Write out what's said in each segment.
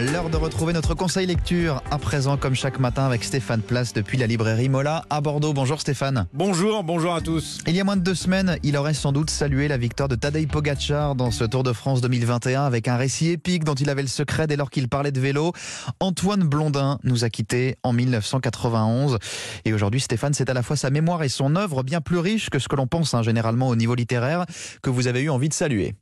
L'heure de retrouver notre conseil lecture, à présent comme chaque matin avec Stéphane Place depuis la librairie Mola à Bordeaux. Bonjour Stéphane. Bonjour, bonjour à tous. Il y a moins de deux semaines, il aurait sans doute salué la victoire de Tadej Pogacar dans ce Tour de France 2021 avec un récit épique dont il avait le secret dès lors qu'il parlait de vélo. Antoine Blondin nous a quittés en 1991 et aujourd'hui Stéphane, c'est à la fois sa mémoire et son œuvre bien plus riche que ce que l'on pense hein, généralement au niveau littéraire que vous avez eu envie de saluer.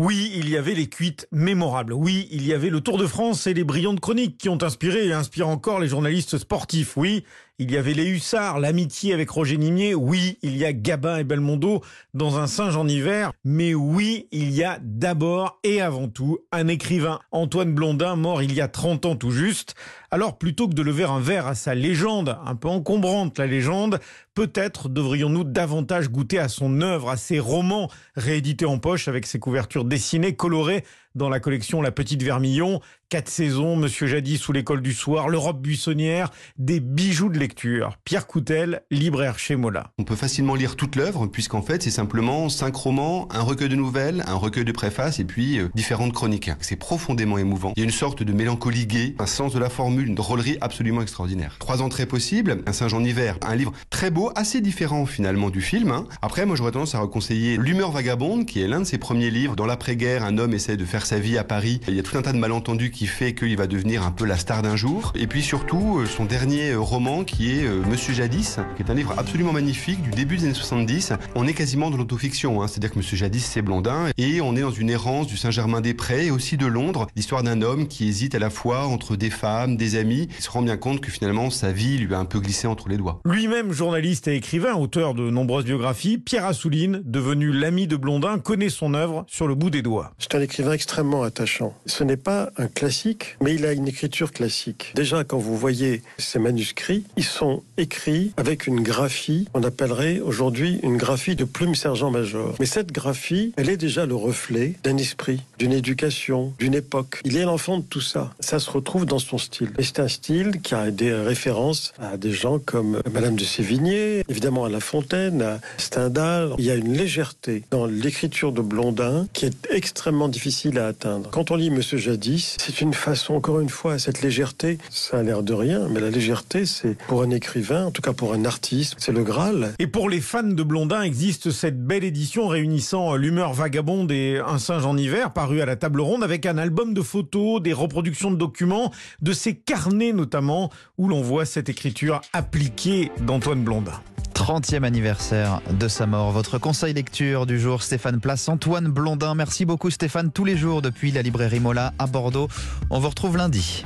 Oui, il y avait les cuites mémorables. Oui, il y avait le Tour de France et les brillantes chroniques qui ont inspiré et inspirent encore les journalistes sportifs. Oui, il y avait les hussards, l'amitié avec Roger Nimier. Oui, il y a Gabin et Belmondo dans un singe en hiver. Mais oui, il y a d'abord et avant tout un écrivain, Antoine Blondin, mort il y a 30 ans tout juste. Alors plutôt que de lever un verre à sa légende, un peu encombrante la légende, peut-être devrions-nous davantage goûter à son œuvre, à ses romans réédités en poche avec ses couvertures dessinées, colorées dans la collection La Petite Vermillon, Quatre saisons, Monsieur Jadis sous l'école du soir, L'Europe buissonnière, des bijoux de lecture. Pierre Coutel, libraire chez Mola. On peut facilement lire toute l'œuvre, puisqu'en fait, c'est simplement cinq romans, un recueil de nouvelles, un recueil de préfaces et puis euh, différentes chroniques. C'est profondément émouvant. Il y a une sorte de mélancolie gaie, un sens de la formule, une drôlerie absolument extraordinaire. Trois entrées possibles, un singe en hiver, un livre très beau, assez différent finalement du film. Hein. Après, moi, j'aurais tendance à reconseiller L'humeur vagabonde, qui est l'un de ses premiers livres. Dans l'après-guerre, un homme essaie de faire sa vie à Paris. Il y a tout un tas de malentendus qui fait qu'il va devenir un peu la star d'un jour. Et puis surtout, euh, son dernier euh, roman qui est euh, Monsieur Jadis, qui est un livre absolument magnifique du début des années 70. On est quasiment dans l'autofiction, hein. c'est-à-dire que Monsieur Jadis, c'est Blondin. Et on est dans une errance du Saint-Germain-des-Prés et aussi de Londres, l'histoire d'un homme qui hésite à la fois entre des femmes, des amis. Il se rend bien compte que finalement, sa vie lui a un peu glissé entre les doigts. Lui-même, journaliste et écrivain, auteur de nombreuses biographies, Pierre Assouline, devenu l'ami de Blondin, connaît son œuvre sur le bout des doigts. C'est un écrivain extrêmement attachant. Ce n'est pas un classique, mais il a une écriture classique. Déjà, quand vous voyez ces manuscrits, ils sont écrits avec une graphie, on appellerait aujourd'hui une graphie de plume sergent-major. Mais cette graphie, elle est déjà le reflet d'un esprit, d'une éducation, d'une époque. Il est l'enfant de tout ça. Ça se retrouve dans son style. Et c'est un style qui a des références à des gens comme Madame de Sévigné, évidemment à La Fontaine, à Stendhal. Il y a une légèreté dans l'écriture de Blondin qui est extrêmement à atteindre. Quand on lit Monsieur Jadis, c'est une façon, encore une fois, cette légèreté, ça a l'air de rien, mais la légèreté, c'est pour un écrivain, en tout cas pour un artiste, c'est le Graal. Et pour les fans de Blondin, existe cette belle édition réunissant l'humeur vagabonde et un singe en hiver, paru à la table ronde, avec un album de photos, des reproductions de documents, de ses carnets notamment, où l'on voit cette écriture appliquée d'Antoine Blondin. 30e anniversaire de sa mort. Votre conseil lecture du jour, Stéphane Place, Antoine Blondin. Merci beaucoup Stéphane, tous les jours depuis la librairie Mola à Bordeaux. On vous retrouve lundi.